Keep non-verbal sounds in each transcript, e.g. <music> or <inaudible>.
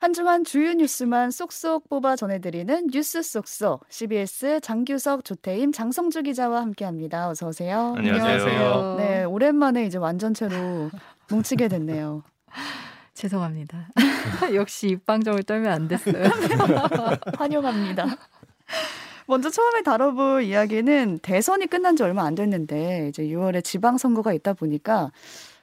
한 주간 주요 뉴스만 쏙쏙 뽑아 전해드리는 뉴스 쏙쏙 CBS 장규석, 조태임, 장성주 기자와 함께합니다. 어서 오세요. 안녕하세요. 네, 오랜만에 이제 완전체로 뭉치게 됐네요. <laughs> 죄송합니다. <laughs> 역시 입방정을 떨면 안 됐어요. <laughs> 환영합니다. 먼저 처음에 다뤄볼 이야기는 대선이 끝난 지 얼마 안 됐는데 이제 6월에 지방 선거가 있다 보니까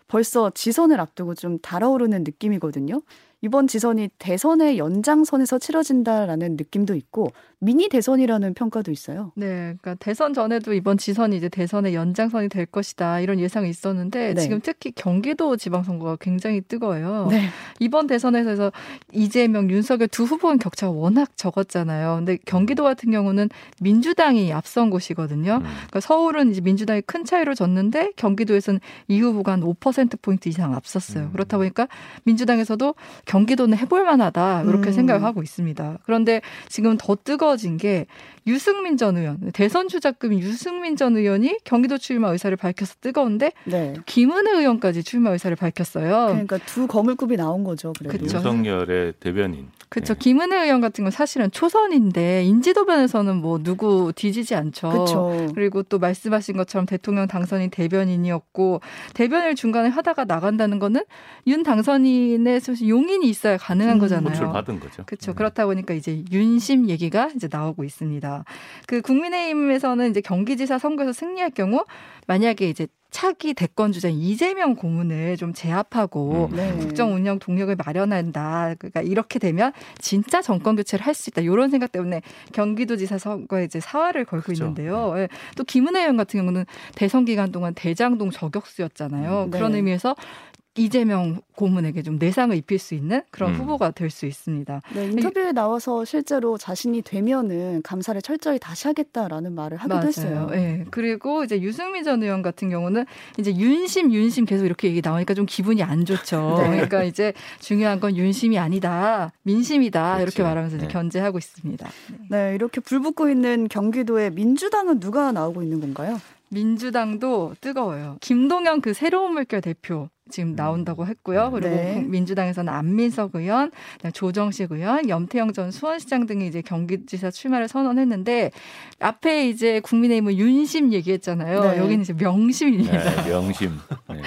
벌써 지선을 앞두고 좀 달아오르는 느낌이거든요. 이번 지선이 대선의 연장선에서 치러진다라는 느낌도 있고 미니 대선이라는 평가도 있어요. 네, 그러니까 대선 전에도 이번 지선이 이제 대선의 연장선이 될 것이다 이런 예상이 있었는데 네. 지금 특히 경기도 지방선거가 굉장히 뜨거워요. 네. 이번 대선에서 이재명, 윤석열 두 후보는 격차가 워낙 적었잖아요. 근데 경기도 같은 경우는 민주당이 앞선 곳이거든요. 음. 그러니까 서울은 이제 민주당이 큰 차이로 졌는데 경기도에서는 이 후보가 한 5% 포인트 이상 앞섰어요. 음. 그렇다 보니까 민주당에서도 경기도는 해볼 만하다 이렇게 음. 생각을 하고 있습니다. 그런데 지금 더 뜨거워진 게 유승민 전 의원 대선 주자급인 유승민 전 의원이 경기도 출마 의사를 밝혀서 뜨거운데 네. 김은혜 의원까지 출마 의사를 밝혔어요. 그러니까 두 거물급이 나온 거죠. 그래도. 윤석열의 대변인. 그렇죠. 네. 김은혜 의원 같은 건 사실은 초선인데 인지도변에서는 뭐 누구 뒤지지 않죠. 그쵸. 그리고 또 말씀하신 것처럼 대통령 당선인 대변인이었고 대변을 중간에 하다가 나간다는 거는 윤 당선인의 용인 이 있어야 가능한 음. 거잖아요. 호출 받은 거죠. 그렇죠. 네. 그렇다 보니까 이제 윤심 얘기가 이제 나오고 있습니다. 그 국민의힘에서는 이제 경기지사 선거에서 승리할 경우 만약에 이제 차기 대권 주자 이재명 고문을 좀 제압하고 음. 네. 국정 운영 동력을 마련한다. 그러니까 이렇게 되면 진짜 정권 교체를 할 수 있다. 이런 생각 때문에 경기도지사 선거에 이제 사활을 걸고 그렇죠. 있는데요. 네. 또 김은혜 의원 같은 경우는 대선 기간 동안 대장동 저격수였잖아요. 음. 그런 네. 의미에서 이재명 고문에게 좀 내상을 입힐 수 있는 그런 음. 후보가 될 수 있습니다. 네, 인터뷰에 나와서 실제로 자신이 되면은 감사를 철저히 다시 하겠다라는 말을 하기도 맞아요. 했어요. 네. 그리고 이제 유승민 전 의원 같은 경우는 이제 윤심 윤심 계속 이렇게 얘기 나오니까 좀 기분이 안 좋죠. <laughs> 네. 그러니까 이제 중요한 건 윤심이 아니다. 민심이다. 그렇죠. 이렇게 말하면서 네. 견제하고 있습니다. 네. 네, 이렇게 불붙고 있는 경기도에 민주당은 누가 나오고 있는 건가요? 민주당도 뜨거워요. 김동연 그 새로운 물결 대표 지금 음. 나온다고 했고요. 그리고 네. 민주당에서는 안민석 의원, 조정식 의원, 염태영 전 수원시장 등이 이제 경기지사 출마를 선언했는데 앞에 이제 국민의힘은 윤심 얘기했잖아요. 네. 여기는 이제 명심입니다. 네, 명심. <laughs> 네.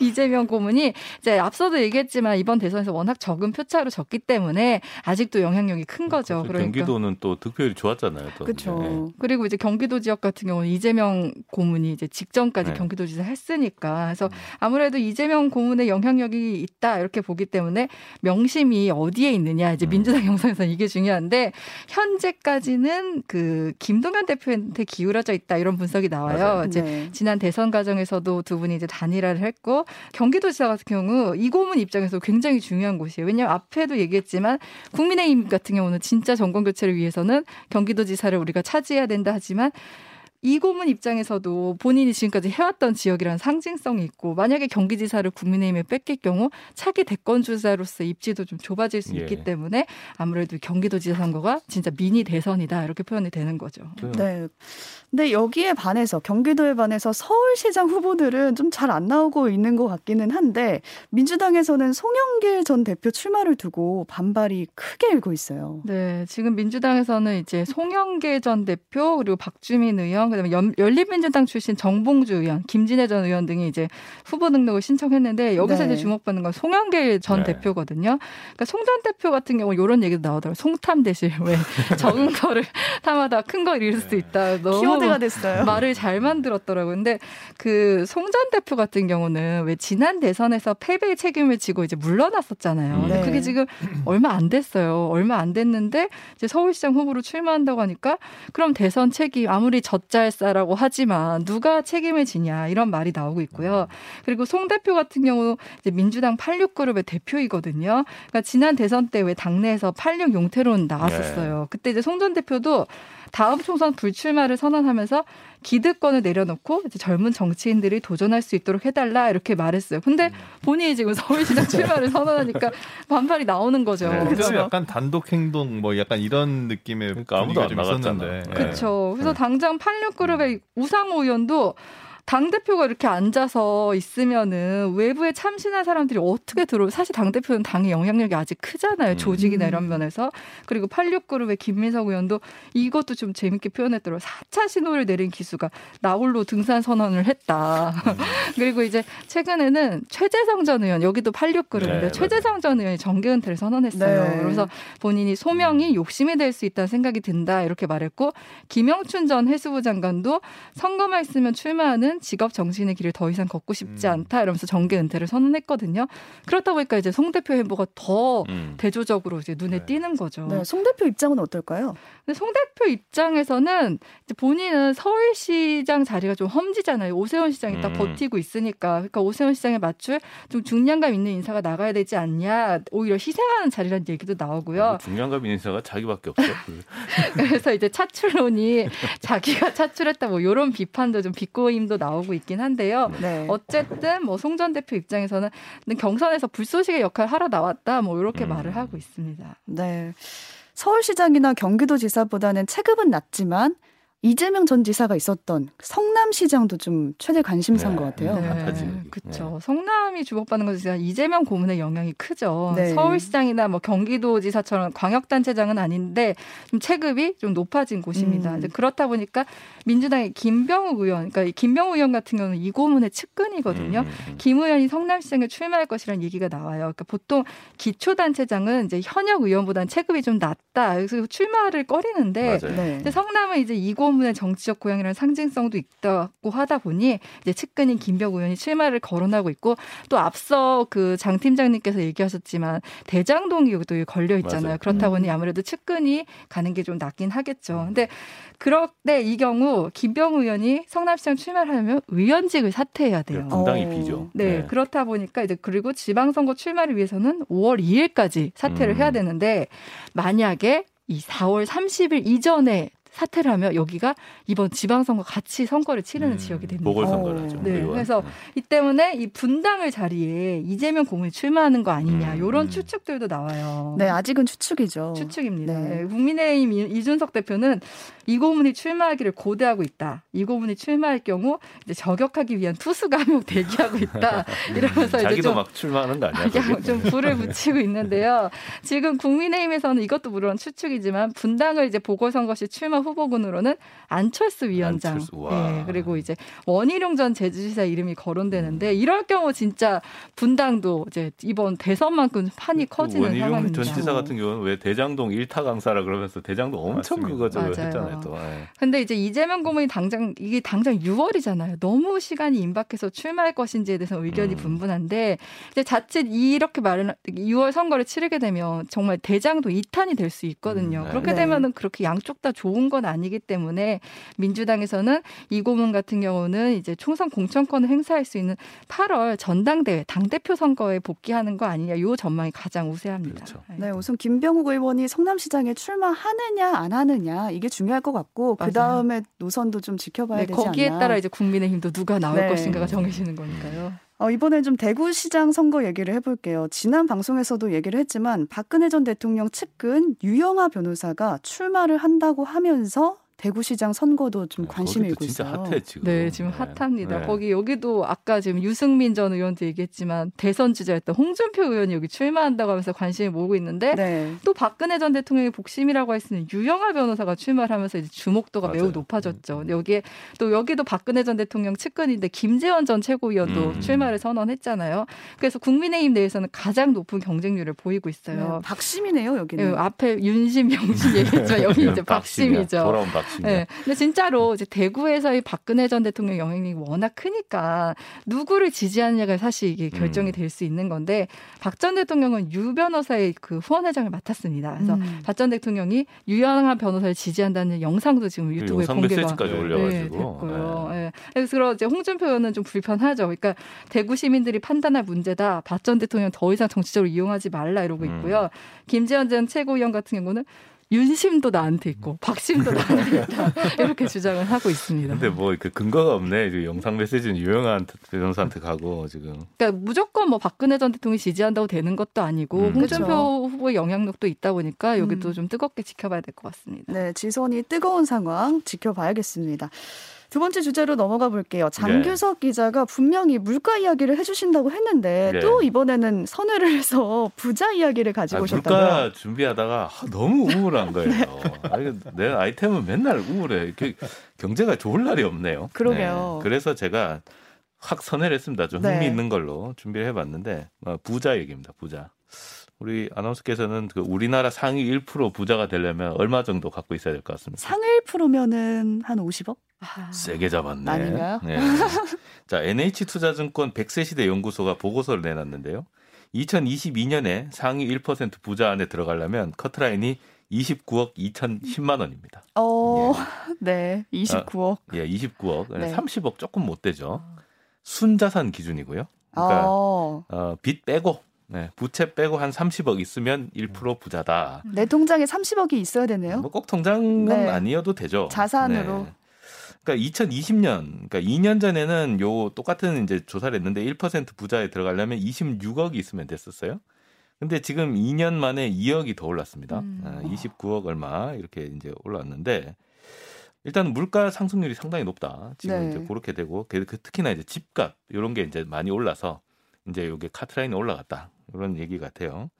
이재명 고문이 이제 앞서도 얘기했지만 이번 대선에서 워낙 적은 표차로 졌기 때문에 아직도 영향력이 큰 거죠. 그러니까. 경기도는 또 득표율이 좋았잖아요. 그렇죠. 네. 그리고 이제 경기도 지역 같은 경우는 이재명 고문이 이제 직전까지 네. 경기도지사 했으니까 그래서 음. 아무래도 이재명 대통령 고문의 영향력이 있다 이렇게 보기 때문에 명심이 어디에 있느냐 이제 음. 민주당 영상에서 이게 중요한데 현재까지는 그 김동연 대표한테 기울어져 있다 이런 분석이 나와요. 맞아요. 이제 네. 지난 대선 과정에서도 두 분이 이제 단일화를 했고 경기도지사 같은 경우 이 고문 입장에서 굉장히 중요한 곳이에요. 왜냐하면 앞에도 얘기했지만 국민의힘 같은 경우는 진짜 정권 교체를 위해서는 경기도지사를 우리가 차지해야 된다 하지만 이 고문 입장에서도 본인이 지금까지 해왔던 지역이라는 상징성이 있고 만약에 경기지사를 국민의힘에 뺏길 경우 차기 대권 주자로서 입지도 좀 좁아질 수 예. 있기 때문에 아무래도 경기도지사 선거가 진짜 미니 대선이다 이렇게 표현이 되는 거죠. 네. 근데 여기에 반해서 경기도에 반해서 서울시장 후보들은 좀 잘 안 나오고 있는 것 같기는 한데 민주당에서는 송영길 전 대표 출마를 두고 반발이 크게 일고 있어요. 네, 지금 민주당에서는 이제 송영길 전 대표 그리고 박주민 의원 그다음에 열린민주당 출신 정봉주 의원, 김진애 전 의원 등이 이제 후보 등록을 신청했는데 여기서 네. 이제 주목받는 건 송영길 전 네. 대표거든요. 그러니까 송 전 대표 같은 경우 이런 얘기도 나오더라고요. 송탐 대실 왜 <laughs> 적은 거를 탐하다 큰 걸 잃을 수 있다. 너무 키워드가 됐어요. 말을 잘 만들었더라고요. 근데 그 송 전 대표 같은 경우는 왜 지난 대선에서 패배의 책임을 지고 이제 물러났었잖아요. 근데 네. 그게 지금 얼마 안 됐어요. 얼마 안 됐는데 이제 서울시장 후보로 출마한다고 하니까 그럼 대선 책임 아무리 젖잘 경찰사라고 하지만 누가 책임을 지냐 이런 말이 나오고 있고요. 그리고 송 대표 같은 경우 이제 민주당 86그룹의 대표이거든요. 그러니까 지난 대선 때 왜 당내에서 86 용태론 나왔었어요. 네. 그때 이제 송 전 대표도 다음 총선 불출마를 선언하면서 기득권을 내려놓고 이제 젊은 정치인들이 도전할 수 있도록 해달라 이렇게 말했어요. 근데 음. 본인이 지금 서울시장 출마를 선언하니까 <laughs> 반발이 나오는 거죠. 네. 그래서 약간 단독 행동 뭐 약간 이런 느낌의 그러니까 아무도 안 나갔는데. 그렇죠. 그래서 네. 당장 86그룹의 우상호 의원도 당 대표가 이렇게 앉아서 있으면은 외부에 참신한 사람들이 어떻게 들어? 사실 당 대표는 당의 영향력이 아직 크잖아요. 음. 조직이나 이런 면에서 그리고 86그룹의 김민석 의원도 이것도 좀 재밌게 표현했더라고요. 4차 신호를 내린 기수가 나홀로 등산 선언을 했다. 음. <laughs> 그리고 이제 최근에는 최재성 전 의원 여기도 86그룹인데 네, 최재성 전 의원이 정계 은퇴를 선언했어요. 네. 그래서 본인이 소명이 욕심이 될 수 있다는 생각이 든다 이렇게 말했고 김영춘 전 해수부 장관도 선거만 있으면 출마하는 직업 정신의 길을 더 이상 걷고 싶지 음. 않다 이러면서 정계 은퇴를 선언했거든요. 그렇다 보니까 이제 송 대표 행보가 더 음. 대조적으로 이제 눈에 네. 띄는 거죠. 네, 송 대표 입장은 어떨까요? 근데 송 대표 입장에서는 이제 본인은 서울시장 자리가 좀 험지잖아요. 오세훈 시장이 딱 음. 버티고 있으니까. 그러니까 오세훈 시장에 맞출 좀 중량감 있는 인사가 나가야 되지 않냐. 오히려 희생하는 자리라는 얘기도 나오고요. 중량감 있는 인사가 자기밖에 없어. <laughs> 그래서 이제 차출론이 자기가 차출했다 뭐 이런 비판도 좀 비꼬임도 나 오고 있긴 한데요. 네. 어쨌든 뭐 송전 대표 입장에서는 경선에서 불쏘시개 역할 하러 나왔다 뭐 이렇게 음. 말을 하고 있습니다. 네. 서울시장이나 경기도지사보다는 체급은 낮지만 이재명 전 지사가 있었던 성남시장도 좀 최대 관심사인 네. 것 같아요. 네. 그렇죠. 성남이 주목받는 것은 이재명 고문의 영향이 크죠. 네. 서울시장이나 뭐 경기도지사처럼 광역단체장은 아닌데 좀 체급이 좀 높아진 곳입니다. 음. 그렇다 보니까 민주당의 김병욱 의원, 그러니까 이 김병욱 의원 같은 경우는 이 고문의 측근이거든요. 음, 음, 음. 김 의원이 성남시장에 출마할 것이라는 얘기가 나와요. 그러니까 보통 기초단체장은 이제 현역 의원보다는 체급이 좀 낮다. 그래서 출마를 꺼리는데. 네. 성남은 이제 이고 문의 정치적 고향이라는 상징성도 있다고 하다 보니 이제 측근인 김병 의원이 출마를 거론하고 있고 또 앞서 그 장 팀장님께서 얘기하셨지만 대장동이 여기도 걸려 있잖아요. 맞아요. 그렇다 음. 보니 아무래도 측근이 가는 게 좀 낫긴 하겠죠. 근데 그런데 이 경우 김병 의원이 성남시장 출마를 하려면 의원직을 사퇴해야 돼요. 분당이 어. 비죠. 네, 그렇다 보니까 이제 그리고 지방선거 출마를 위해서는 5월 2일까지 사퇴를 음. 해야 되는데 만약에 이 4월 30일 이전에 사퇴를 하면 여기가 이번 지방선거 같이 선거를 치르는 음, 지역이 됩니다. 보궐선거를 어. 하죠. 네, 의원. 그래서 이 때문에 이 분당을 자리에 이재명 고문이 출마하는 거 아니냐 음, 이런 음. 추측들도 나와요. 네, 아직은 추측이죠. 추측입니다. 네. 네, 국민의힘 이- 이준석 대표는 이 고문이 출마하기를 고대하고 있다. 이 고문이 출마할 경우 이제 저격하기 위한 투수가 한 명 대기하고 있다. <laughs> 이러면서 이제 자기도 좀막 출마하는 거 아니야? 그냥 거기? 좀 불을 붙이고 있는데요. 지금 국민의힘에서는 이것도 물론 추측이지만 분당을 이제 보궐선거 시 출마 후보군으로는 안철수 위원장, 안철수, 와. 예, 그리고 이제 원희룡 전 제주지사 이름이 거론되는데 이럴 경우 진짜 분당도 이제 이번 대선만큼 판이 커지는 그 원희룡 상황입니다. 전 지사 같은 경우는 왜 대장동 일타 강사라 그러면서 대장동 엄청. 그거 저 맞아요. 했잖아요. 또. 예. 근데 이제 이재명 고문이 당장 이게 당장 6월이잖아요. 너무 시간이 임박해서 출마할 것인지에 대해서 의견이 음. 분분한데 이제 자칫 이렇게 말을 6월 선거를 치르게 되면 정말 대장도 이탄이 될 수 있거든요. 음, 네. 그렇게 네. 되면은 그렇게 양쪽 다 좋은 건 아니기 때문에 민주당에서는 이 고문 같은 경우는 이제 총선 공천권을 행사할 수 있는 8월 전당대회 당 대표 선거에 복귀하는 거 아니냐 요 전망이 가장 우세합니다. 그렇죠. 네, 우선 김병욱 의원이 성남시장에 출마하느냐 안 하느냐 이게 중요할 것 같고. 그 다음에 노선도 좀 지켜봐야 네, 되지 거기에 않나. 따라 이제 국민의힘도 누가 나올 네. 것인가가 정해지는 거니까요. 어, 이번엔 좀 대구시장 선거 얘기를 해볼게요. 지난 방송에서도 얘기를 했지만 박근혜 전 대통령 측근 유영아 변호사가 출마를 한다고 하면서 대구시장 선거도 좀 네, 관심이 일고 진짜 있어요. 핫해 지금. 네, 지금 네. 핫합니다. 네. 거기 여기도 아까 지금 유승민 전 의원도 얘기했지만 대선 주자였던 홍준표 의원이 여기 출마한다고 하면서 관심이 모으고 있는데 네. 또 박근혜 전 대통령의 복심이라고 할 수 있는 유영아 변호사가 출마를 하면서 이제 주목도가 매우 맞아요. 높아졌죠. 음. 여기에 또 여기도 박근혜 전 대통령 측근인데 김재원 전 최고위원도 음. 출마를 선언했잖아요. 그래서 국민의힘 내에서는 가장 높은 경쟁률을 보이고 있어요. 네, 박심이네요 예, 여기는. 앞에 윤심, 영심 얘기했지만 여기 <laughs> 이제. 박심이죠. 돌아온 박 심이야. 네. 근데 진짜로 이제 대구에서의 박근혜 전 대통령 영향력이 워낙 크니까 누구를 지지하느냐가 사실 이게 결정이 음. 될수 있는 건데 박 전 대통령은 유 변호사의 그 후원회장을 맡았습니다. 그래서 음. 박전 대통령이 유영한 변호사를 지지한다는 영상도 지금 유튜브에 공개가 네, 네, 올려가지고. 됐고요. 예. 그래서 이제 홍준표 의원은 좀 불편하죠. 그러니까 대구 시민들이 판단할 문제다. 박 전 대통령 더 이상 정치적으로 이용하지 말라 이러고 음. 있고요. 김재현 전 최고위원 같은 경우는 윤심도 나한테 있고 박심도 나한테 있다 <laughs> 이렇게 주장을 하고 있습니다. 근데 뭐 그 근거가 없네. 그 영상 메시지는 유영한 변호사한테 가고 지금. 그러니까 무조건 뭐 박근혜 전 대통령이 지지한다고 되는 것도 아니고 음. 홍준표 그쵸. 후보의 영향력도 있다 보니까 여기도 음. 좀 뜨겁게 지켜봐야 될 것 같습니다. 네, 지선이 뜨거운 상황 지켜봐야겠습니다. 두 번째 주제로 넘어가 볼게요. 네. 장규석 기자가 분명히 물가 이야기를 해주신다고 했는데 네. 또 이번에는 선회를 해서 <laughs> 부자 이야기를 가지고 아, 오셨다고요. 물가 준비하다가 아, 너무 우울한 거예요. <laughs> 아, 이거 내 아이템은 맨날 우울해. 경제가 좋을 날이 없네요. 그러게요. 네, 그래서 제가 확 선회를 했습니다. 좀 네. 흥미 있는 걸로 준비를 해봤는데 어, 부자 얘기입니다. 부자. 우리 아나운서께서는 그 우리나라 상위 1% 부자가 되려면 얼마 정도 갖고 있어야 될 것 같습니다. 상일 프로면은 한 50억? 아, 세게 잡았네. 아닌가요? 네. <laughs> 자, NH투자증권 100세 시대 연구소가 보고서를 내놨는데요. 2022년에 상위 1% 부자 안에 들어가려면 커트라인이 29억 2,010만 원입니다. 어, 네, 29억. 예, 29억. 네. 30억 조금 못 되죠. 순자산 기준이고요. 그러니까 어, 어, 빚 빼고 네, 부채 빼고 한 30억 있으면 1% 부자다. 내 통장에 30억이 있어야 되네요. 뭐 꼭 통장은 네. 아니어도 되죠. 자산으로. 네. 그러니까 2020년, 그러니까 2년 전에는 요 똑같은 이제 조사를 했는데 1% 부자에 들어가려면 26억이 있으면 됐었어요. 근데 지금 2년 만에 2억이 더 올랐습니다. 음. 아, 29억 얼마 이렇게 이제 올랐는데 일단 물가 상승률이 상당히 높다. 지금 네. 이제 그렇게 되고 그- 그 특히나 이제 집값 이런 게 이제 많이 올라서 이제 요게 카트라인이 올라갔다. 이런 얘기 같아요.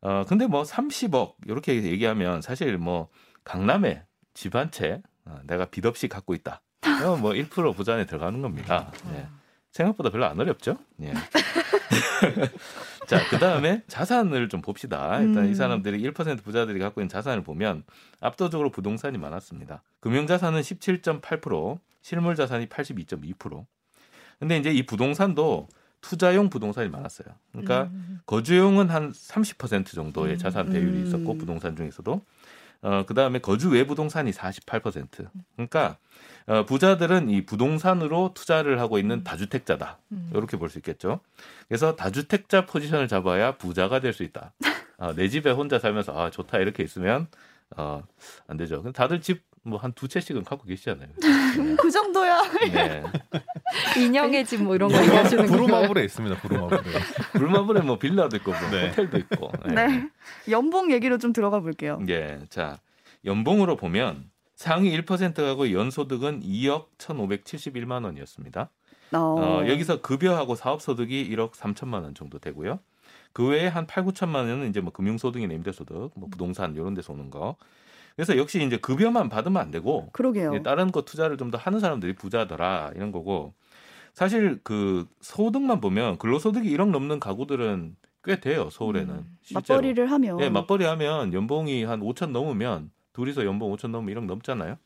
어 근데 뭐 30억 이렇게 얘기하면 사실 뭐 강남에 집 한채 어, 내가 빚 없이 갖고 있다. 그럼 뭐1% 부자 안에 들어가는 겁니다. 예. 생각보다 별로 안 어렵죠? 예. <laughs> 자, 그 다음에 자산을 좀 봅시다. 일단 음. 이 사람들이 1% 부자들이 갖고 있는 자산을 보면 압도적으로 부동산이 많았습니다. 금융자산은 17.8%, 실물자산이 82.2%. 근데 이제 이 부동산도 투자용 부동산이 많았어요. 그러니까 음. 거주용은 한 30% 정도의 음. 자산 배율이 음. 있었고 부동산 중에서도 어 그 다음에 거주 외 부동산이 48%. 그러니까 어 부자들은 이 부동산으로 투자를 하고 있는 다주택자다. 음. 이렇게 볼 수 있겠죠. 그래서 다주택자 포지션을 잡아야 부자가 될 수 있다. 어, <laughs> 내 집에 혼자 살면서 아 좋다 이렇게 있으면 어, 안 되죠. 근데 다들 집 뭐 한 두 채씩은 갖고 계시잖아요. <laughs> 그 정도야. 네. <laughs> 인형의 집 뭐 이런 거 얘기하시는 건가요? 부루마블에 있습니다. 부루마블에. 불마블에 <laughs> 뭐 빌라도 있고 뭐 네. 호텔도 있고. 네. 연봉 얘기로 좀 들어가 볼게요. 예. 자, 연봉으로 보면 상위 1%하고 연소득은 2억 1,571만 원이었습니다. 어, 어, 여기서 급여하고 사업소득이 1억 3천만 원 정도 되고요. 그 외에 한 8, 9천만 원은 이제 뭐 금융소득이나 임대소득, 뭐 부동산 이런 데서 오는 거. 그래서 역시 이제 급여만 받으면 안 되고 그러게요. 다른 거 투자를 좀 더 하는 사람들이 부자더라 이런 거고. 사실 그 소득만 보면 근로소득이 1억 넘는 가구들은 꽤 돼요 서울에는 음. 실제로. 맞벌이를 하면 예, 맞벌이 하면 연봉이 한 5천 넘으면 둘이서 연봉 5천 넘으면 1억 넘잖아요.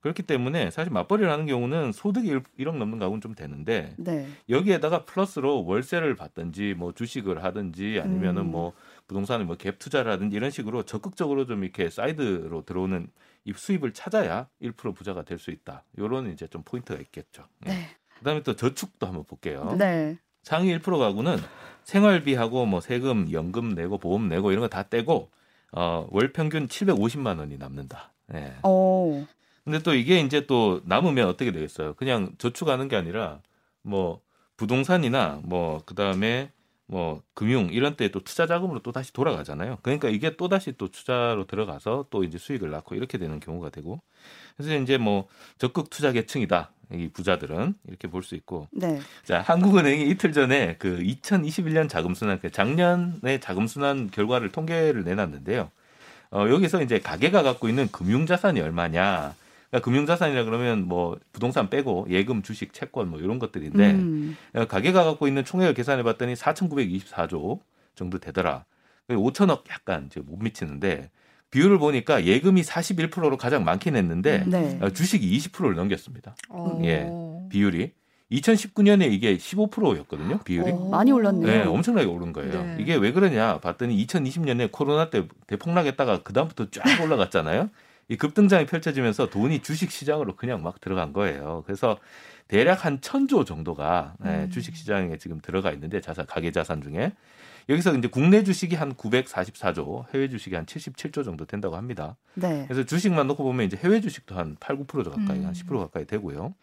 그렇기 때문에 사실 맞벌이를 하는 경우는 소득이 1 억 넘는 가구는 좀 되는데 네. 여기에다가 플러스로 월세를 받든지 뭐 주식을 하든지 아니면은 음. 뭐 부동산을 뭐 갭 투자를 하든지 이런 식으로 적극적으로 좀 이렇게 사이드로 들어오는 이 수입을 찾아야 1% 부자가 될 수 있다. 요런 이제 좀 포인트가 있겠죠. 예. 네. 그다음에 또 저축도 한번 볼게요. 네. 상위 1% 가구는 생활비하고 뭐 세금, 연금 내고 보험 내고 이런 거 다 떼고 어, 월 평균 750만 원이 남는다. 예. 어. 근데 또 이게 이제 또 남으면 어떻게 되겠어요? 그냥 저축하는 게 아니라 뭐 부동산이나 뭐 그다음에 뭐 금융 이런 때 또 투자 자금으로 또 다시 돌아가잖아요. 그러니까 이게 또 다시 또 투자로 들어가서 또 이제 수익을 낳고 이렇게 되는 경우가 되고 그래서 이제 뭐 적극 투자 계층이다. 이 부자들은 이렇게 볼 수 있고 네. 자, 한국은행이 이틀 전에 그 2021년 자금 순환, 그 작년의 자금 순환 결과를 통계를 내놨는데요. 어, 여기서 이제 가계가 갖고 있는 금융 자산이 얼마냐. 그러니까 금융자산이라 그러면 뭐 부동산 빼고 예금, 주식, 채권 뭐 이런 것들인데 음. 어, 가계가 갖고 있는 총액을 계산해 봤더니 4,924조 정도 되더라. 5천억 약간 이제 못 미치는데 비율을 보니까 예금이 41%로 가장 많긴 했는데 네. 어, 주식이 20%를 넘겼습니다. 어. 예. 비율이 2019년에 이게 15%였거든요. 비율이. 어, 많이 올랐네요. 네, 엄청나게 오른 거예요. 네. 이게 왜 그러냐 봤더니 2020년에 코로나 때 대폭락했다가 그 다음부터 쫙 올라갔잖아요. 이 급등장이 펼쳐지면서 돈이 주식 시장으로 그냥 막 들어간 거예요. 그래서 대략 한 천조 정도가 네, 음. 주식 시장에 지금 들어가 있는데 자산 가계 자산 중에 여기서 이제 국내 주식이 한 944조, 해외 주식이 한 77조 정도 된다고 합니다. 네. 그래서 주식만 놓고 보면 이제 해외 주식도 한 8, 9% 가까이, 음. 한10% 가까이 되고요.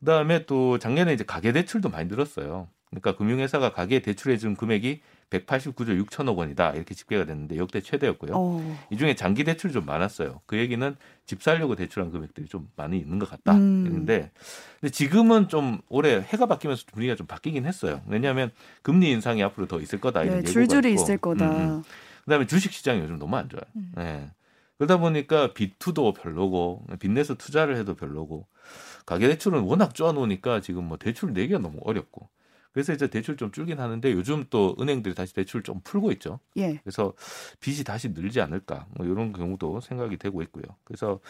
그다음에 또 작년에 이제 가계 대출도 많이 늘었어요. 그러니까 금융회사가 가계 대출해 준 금액이 189조 6천억 원이다 이렇게 집계가 됐는데 역대 최대였고요. 어. 이 중에 장기 대출이 좀 많았어요. 그 얘기는 집 살려고 대출한 금액들이 좀 많이 있는 것 같다. 음. 그런데 근데 지금은 좀 올해 해가 바뀌면서 분위기가 좀 바뀌긴 했어요. 왜냐하면 금리 인상이 앞으로 더 있을 거다 이런 네, 예고가 줄줄이 있고. 있을 거다. 음, 음. 그다음에 주식 시장이 요즘 너무 안 좋아요. 음. 예. 그러다 보니까 빚투도 별로고 빚내서 투자를 해도 별로고 가계대출은 워낙 쪼아놓으니까 지금 뭐 대출 내기가 너무 어렵고 그래서 이제 대출 좀 줄긴 하는데 요즘 또 은행들이 다시 대출 좀 풀고 있죠. 예. 그래서 빚이 다시 늘지 않을까 뭐 이런 경우도 생각이 되고 있고요. 그래서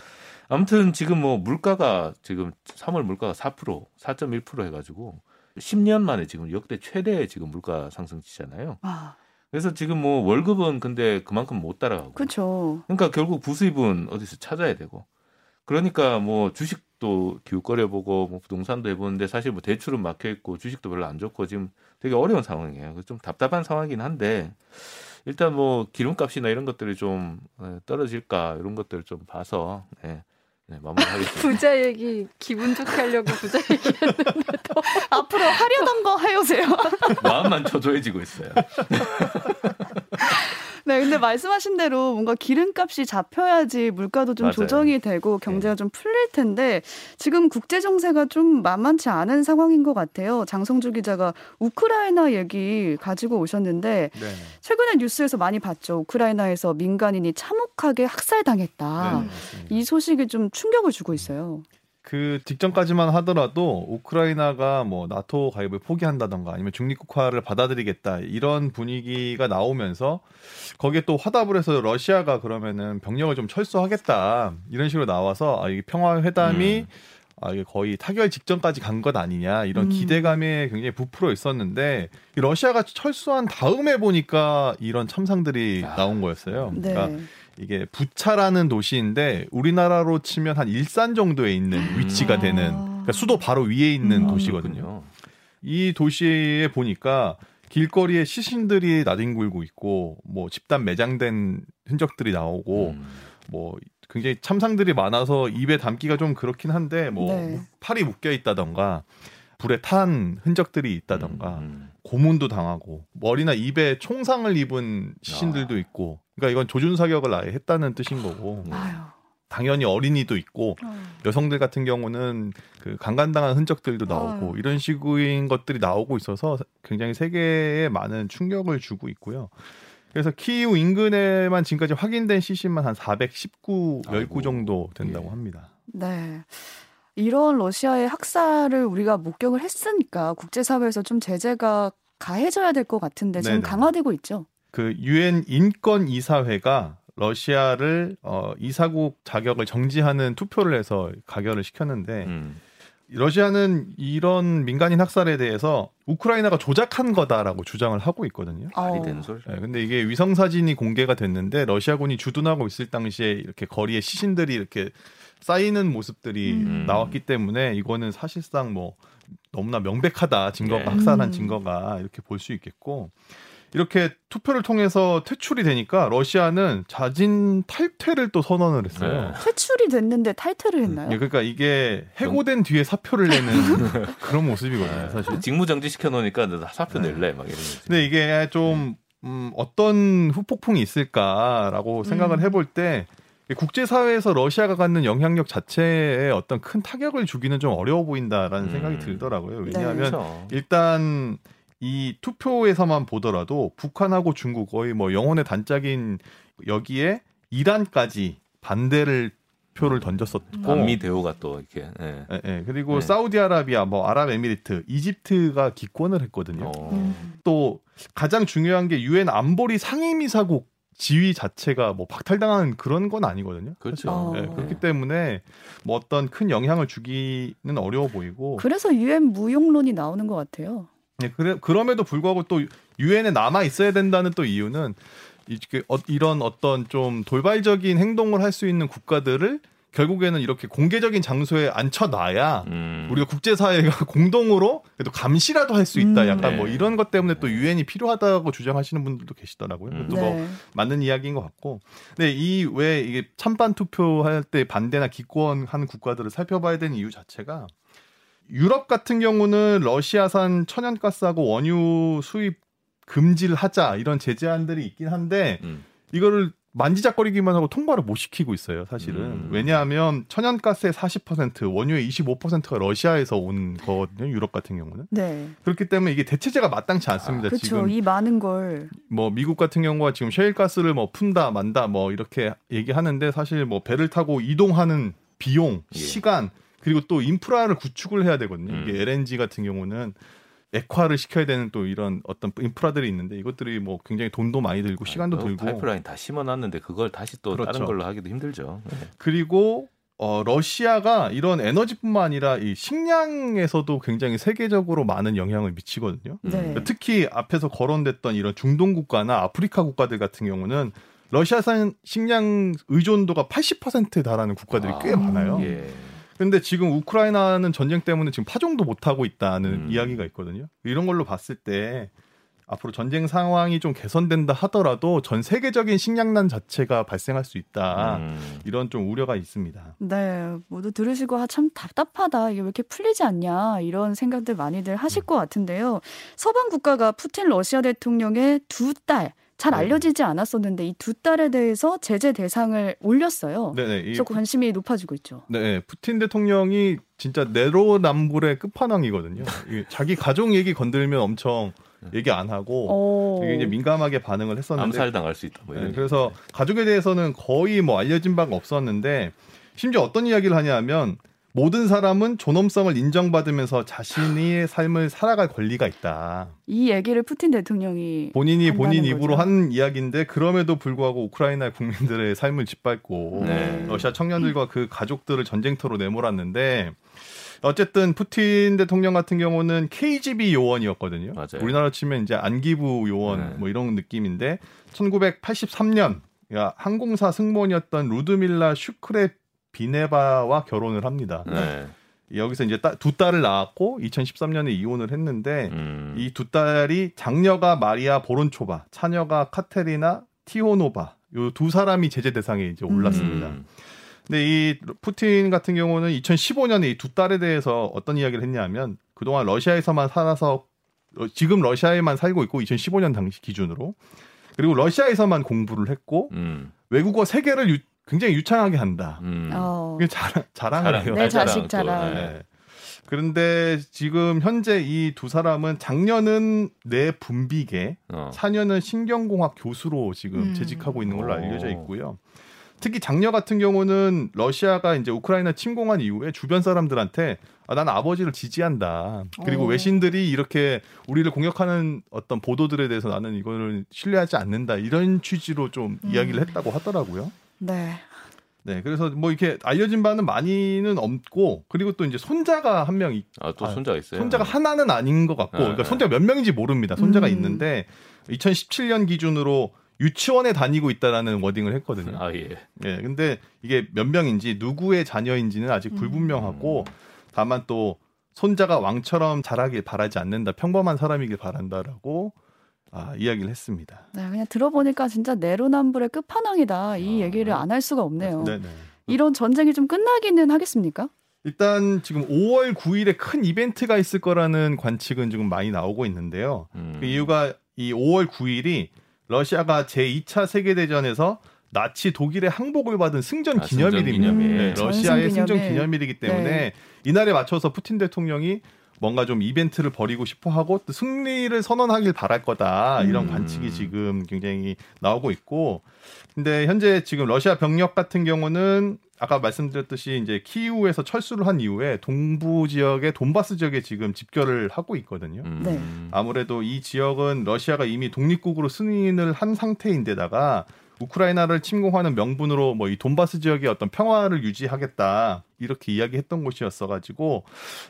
아무튼 지금 뭐 물가가 지금 3월 물가가 4% 4.1% 해가지고 10년 만에 지금 역대 최대 지금 물가 상승치잖아요. 아, 그래서 지금 뭐 월급은 근데 그만큼 못 따라가고 그렇죠. 그러니까 결국 부수입은 어디서 찾아야 되고 그러니까 뭐 주식도 기웃거려 보고 뭐 부동산도 해보는데 사실 뭐 대출은 막혀 있고 주식도 별로 안 좋고 지금 되게 어려운 상황이에요. 좀 답답한 상황이긴 한데 일단 뭐 기름값이나 이런 것들이 좀 예, 떨어질까 이런 것들 좀 봐서 네, 네, 마무리하겠습니다. <laughs> 부자 얘기 기분 좋게 하려고 부자 얘기 앞으로 하려던 거 해오세요. <laughs> 마음만 초조해지고 있어요. <laughs> 네, 근데 말씀하신 대로 뭔가 기름값이 잡혀야지 물가도 좀 맞아요. 조정이 되고 경제가 좀 풀릴 텐데 지금 국제 정세가 좀 만만치 않은 상황인 것 같아요. 장성주 기자가 우크라이나 얘기 가지고 오셨는데 네. 최근에 뉴스에서 많이 봤죠. 우크라이나에서 민간인이 참혹하게 학살당했다. 네. 이 소식이 좀 충격을 주고 있어요. 그 직전까지만 하더라도 우크라이나가 뭐 나토 가입을 포기한다던가 아니면 중립국화를 받아들이겠다 이런 분위기가 나오면서 거기에 또 화답을 해서 러시아가 그러면은 병력을 좀 철수하겠다 이런 식으로 나와서 아 이게 평화 회담이 음. 아 이게 거의 타결 직전까지 간 것 아니냐 이런 음. 기대감에 굉장히 부풀어 있었는데 이 러시아가 철수한 다음에 보니까 이런 참상들이 아. 나온 거였어요. 네. 그러니까 이게 부차라는 도시인데 우리나라로 치면 한 일산 정도에 있는 위치가 아. 되는 그러니까 수도 바로 위에 있는 음. 도시거든요. 그렇군요. 이 도시에 보니까 길거리에 시신들이 나뒹굴고 있고 뭐 집단 매장된 흔적들이 나오고 음. 뭐 굉장히 참상들이 많아서 입에 담기가 좀 그렇긴 한데 뭐 네. 팔이 묶여 있다던가 불에 탄 흔적들이 있다던가 음, 고문도 당하고 머리나 입에 총상을 입은 시신들도 있고 그러니까 이건 조준 사격을 아예 했다는 뜻인 거고 음. 아유. 당연히 어린이도 있고 여성들 같은 경우는 그 강간당한 흔적들도 나오고 아유. 이런 식인 것들이 나오고 있어서 굉장히 세계에 많은 충격을 주고 있고요. 그래서 키이우 인근에만 지금까지 확인된 시신만 한 419, 아이고. 10구 정도 된다고 예. 합니다. 네. 이런 러시아의 학살을 우리가 목격을 했으니까 국제사회에서 좀 제재가 가해져야 될 것 같은데 지금 네네. 강화되고 있죠. 그 유엔 인권 이사회가 러시아를 어, 이사국 자격을 정지하는 투표를 해서 가결을 시켰는데 음. 러시아는 이런 민간인 학살에 대해서 우크라이나가 조작한 거다라고 주장을 하고 있거든요. 말이 어. 되는 소리. 네, 근데 이게 위성 사진이 공개가 됐는데 러시아군이 주둔하고 있을 당시에 이렇게 거리에 시신들이 이렇게 쌓이는 모습들이 음. 나왔기 때문에 이거는 사실상 뭐 너무나 명백하다 증거가 네. 학살한 음. 증거가 이렇게 볼 수 있겠고 이렇게 투표를 통해서 퇴출이 되니까 러시아는 자진 탈퇴를 또 선언을 했어요. 네. 퇴출이 됐는데 탈퇴를 했나요? 예, 그러니까 이게 해고된 뒤에 사표를 내는 <laughs> 그런 모습이거든요, 사실. 직무 정지 시켜 놓으니까 너 사표 네. 낼래 막 이런. 근데 이게 좀 음, 어떤 후폭풍이 있을까라고 생각을 음. 해볼 때 국제사회에서 러시아가 갖는 영향력 자체에 어떤 큰 타격을 주기는 좀 어려워 보인다라는 음. 생각이 들더라고요. 네. 왜냐하면 그렇죠. 일단 이 투표에서만 보더라도 북한하고 중국 거의 뭐 영혼의 단짝인 여기에 이란까지 반대를 표를 던졌었고 남미 대우가 또 이렇게. 예. 예, 예. 그리고 네. 사우디아라비아, 뭐 아랍에미리트, 이집트가 기권을 했거든요. 어. 음. 또 가장 중요한 게 유엔 안보리 상임이사국 지위 자체가 뭐 박탈당하는 그런 건 아니거든요. 그렇죠. 어. 예, 그렇기 때문에 뭐 어떤 큰 영향을 주기는 어려워 보이고. 그래서 유엔 무용론이 나오는 것 같아요. 예, 그래, 그럼에도 불구하고 또 유엔에 남아 있어야 된다는 또 이유는 어, 이런 어떤 좀 돌발적인 행동을 할 수 있는 국가들을 결국에는 이렇게 공개적인 장소에 앉혀놔야 음. 우리가 국제사회가 <laughs> 공동으로 그래도 감시라도 할 수 있다. 음. 약간 네. 뭐 이런 것 때문에 또 유엔이 필요하다고 주장하시는 분들도 계시더라고요. 음. 그것도 뭐 네. 맞는 이야기인 것 같고. 근데 이 왜 이게 찬반 투표할 때 반대나 기권한 국가들을 살펴봐야 되는 이유 자체가 유럽 같은 경우는 러시아산 천연가스하고 원유 수입 금지를 하자 이런 제재안들이 있긴 한데 음. 이거를 만지작거리기만 하고 통과를 못 시키고 있어요, 사실은. 음. 왜냐하면 천연가스의 40%, 원유의 25%가 러시아에서 온 거거든요, 유럽 같은 경우는. 네. 그렇기 때문에 이게 대체제가 마땅치 않습니다. 그렇죠. 지금 이 많은 걸 뭐 미국 같은 경우가 지금 셰일가스를 뭐 푼다 만다 뭐 이렇게 얘기하는데 사실 뭐 배를 타고 이동하는 비용, 예. 시간 그리고 또 인프라를 구축을 해야 되거든요. 음. 이게 LNG 같은 경우는 액화를 시켜야 되는 또 이런 어떤 인프라들이 있는데 이것들이 뭐 굉장히 돈도 많이 들고 시간도 또 들고 파이프라인 다 심어놨는데 그걸 다시 또 그렇죠. 다른 걸로 하기도 힘들죠. 네. 그리고 어, 러시아가 이런 에너지뿐만 아니라 이 식량에서도 굉장히 세계적으로 많은 영향을 미치거든요. 음. 네. 특히 앞에서 거론됐던 이런 중동 국가나 아프리카 국가들 같은 경우는 러시아산 식량 의존도가 80%에 달하는 국가들이 꽤 아, 많아요. 예. 근데 지금 우크라이나는 전쟁 때문에 지금 파종도 못 하고 있다는 음. 이야기가 있거든요. 이런 걸로 봤을 때 앞으로 전쟁 상황이 좀 개선된다 하더라도 전 세계적인 식량난 자체가 발생할 수 있다. 음. 이런 좀 우려가 있습니다. 네, 모두 들으시고 아, 참 답답하다. 이게 왜 이렇게 풀리지 않냐 이런 생각들 많이들 하실 것 같은데요. 서방 국가가 푸틴 러시아 대통령의 두 딸. 잘 네. 알려지지 않았었는데 이 두 딸에 대해서 제재 대상을 올렸어요. 네네. 이 그래서 관심이 높아지고 있죠. 네, 푸틴 대통령이 진짜 내로남불의 끝판왕이거든요. 자기 가족 얘기 건들면 엄청 얘기 안 하고 어. 되게 이제 민감하게 반응을 했었는데 암살 당할 수 있다. 뭐 네, 그래서 가족에 대해서는 거의 뭐 알려진 바가 없었는데 심지어 어떤 이야기를 하냐면 모든 사람은 존엄성을 인정받으면서 자신의 삶을 살아갈 권리가 있다. 이 얘기를 푸틴 대통령이 본인이 본인 입으로 거죠. 한 이야기인데 그럼에도 불구하고 우크라이나 국민들의 삶을 짓밟고 네. 러시아 청년들과 그 가족들을 전쟁터로 내몰았는데 어쨌든 푸틴 대통령 같은 경우는 KGB 요원이었거든요. 맞아요. 우리나라 치면 이제 안기부 요원 네. 뭐 이런 느낌인데 1983년 항공사 승무원이었던 루드밀라 슈크레 비네바와 결혼을 합니다. 네. 여기서 이제 따- 두 딸을 낳았고 2013년에 이혼을 했는데 음. 이두 딸이 장녀가 마리아 보론초바, 차녀가 카테리나 티호노바. 요 두 사람이 제재 대상에 이제 올랐습니다. 음. 근데 이 푸틴 같은 경우는 2015년에 이 두 딸에 대해서 어떤 이야기를 했냐면 그동안 러시아에서만 살아서 어, 지금 러시아에만 살고 있고 2015년 당시 기준으로 그리고 러시아에서만 공부를 했고 음. 외국어 세 개를 유- 굉장히 유창하게 한다. 음. 어. 이게 자랑, 자랑을 자랑. 해요. 네, 자랑 자식 또, 자랑. 네. 네. 그런데 지금 현재 이 두 사람은 작년은 내 분비계, 어. 차년은 신경공학 교수로 지금 음. 재직하고 있는 걸로 오. 알려져 있고요. 특히 장녀 같은 경우는 러시아가 이제 우크라이나 침공한 이후에 주변 사람들한테 아, 난 아버지를 지지한다. 그리고 오. 외신들이 이렇게 우리를 공격하는 어떤 보도들에 대해서 나는 이거를 신뢰하지 않는다. 이런 취지로 좀 음. 이야기를 했다고 하더라고요. 네. 네, 그래서 뭐 이렇게 알려진 바는 많이는 없고 그리고 또 이제 손자가 한 명 있. 아, 또 아, 손자가 있어요. 손자가 하나는 아닌 것 같고, 네, 그러니까 네. 손자가 몇 명인지 모릅니다. 손자가 음. 있는데 2017년 기준으로 유치원에 다니고 있다라는 워딩을 했거든요. 아 예. 예, 근데 이게 몇 명인지 누구의 자녀인지는 아직 음. 불분명하고 다만 또 손자가 왕처럼 자라길 바라지 않는다. 평범한 사람이길 바란다라고 아, 이야기를 했습니다. 네, 그냥 들어보니까 진짜 내로남불의 끝판왕이다. 이 아, 얘기를 안 할 수가 없네요. 네, 네. 이런 전쟁이 좀 끝나기는 하겠습니까? 일단 지금 5월 9일에 큰 이벤트가 있을 거라는 관측은 지금 많이 나오고 있는데요. 음. 그 이유가 이 5월 9일이 러시아가 제2차 세계대전에서 나치 독일의 항복을 받은 승전 아, 승전 기념일입니다. 기념일. 네, 러시아의 승전 기념일. 기념일이기 때문에 네. 이날에 맞춰서 푸틴 대통령이 뭔가 좀 이벤트를 벌이고 싶어 하고 또 승리를 선언하길 바랄 거다. 이런 음. 관측이 지금 굉장히 나오고 있고. 근데 현재 지금 러시아 병력 같은 경우는 아까 말씀드렸듯이 이제 키이우에서 철수를 한 이후에 동부 지역의 돈바스 지역에 지금 집결을 하고 있거든요. 음. 네. 아무래도 이 지역은 러시아가 이미 독립국으로 승인을 한 상태인데다가 우크라이나를 침공하는 명분으로 뭐 이 돈바스 지역의 어떤 평화를 유지하겠다 이렇게 이야기했던 곳이었어 가지고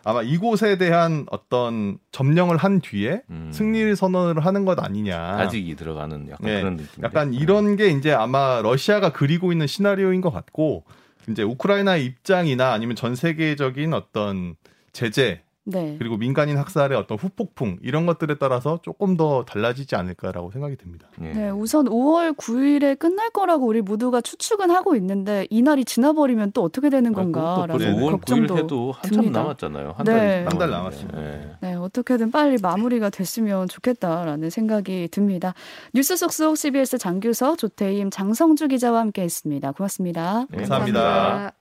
아마 이곳에 대한 어떤 점령을 한 뒤에 음. 승리 선언을 하는 것 아니냐. 아직이 들어가는 약간 네, 그런 느낌. 약간 이런 게 이제 아마 러시아가 그리고 있는 시나리오인 것 같고 이제 우크라이나의 입장이나 아니면 전 세계적인 어떤 제재 네. 그리고 민간인 학살의 어떤 후폭풍 이런 것들에 따라서 조금 더 달라지지 않을까라고 생각이 듭니다. 예. 네, 우선 5월 9일에 끝날 거라고 우리 모두가 추측은 하고 있는데 이날이 지나버리면 또 어떻게 되는 아, 건가라는 벌써 5월 9일 걱정도 해도 한참 듭니다. 남았잖아요. 한 네. 달, 한달 남았는데. 남았습니다. 예. 네, 어떻게든 빨리 마무리가 됐으면 좋겠다라는 생각이 듭니다. 뉴스 속속 CBS 장규석, 조태임, 장성주 기자와 함께했습니다. 고맙습니다. 네, 감사합니다.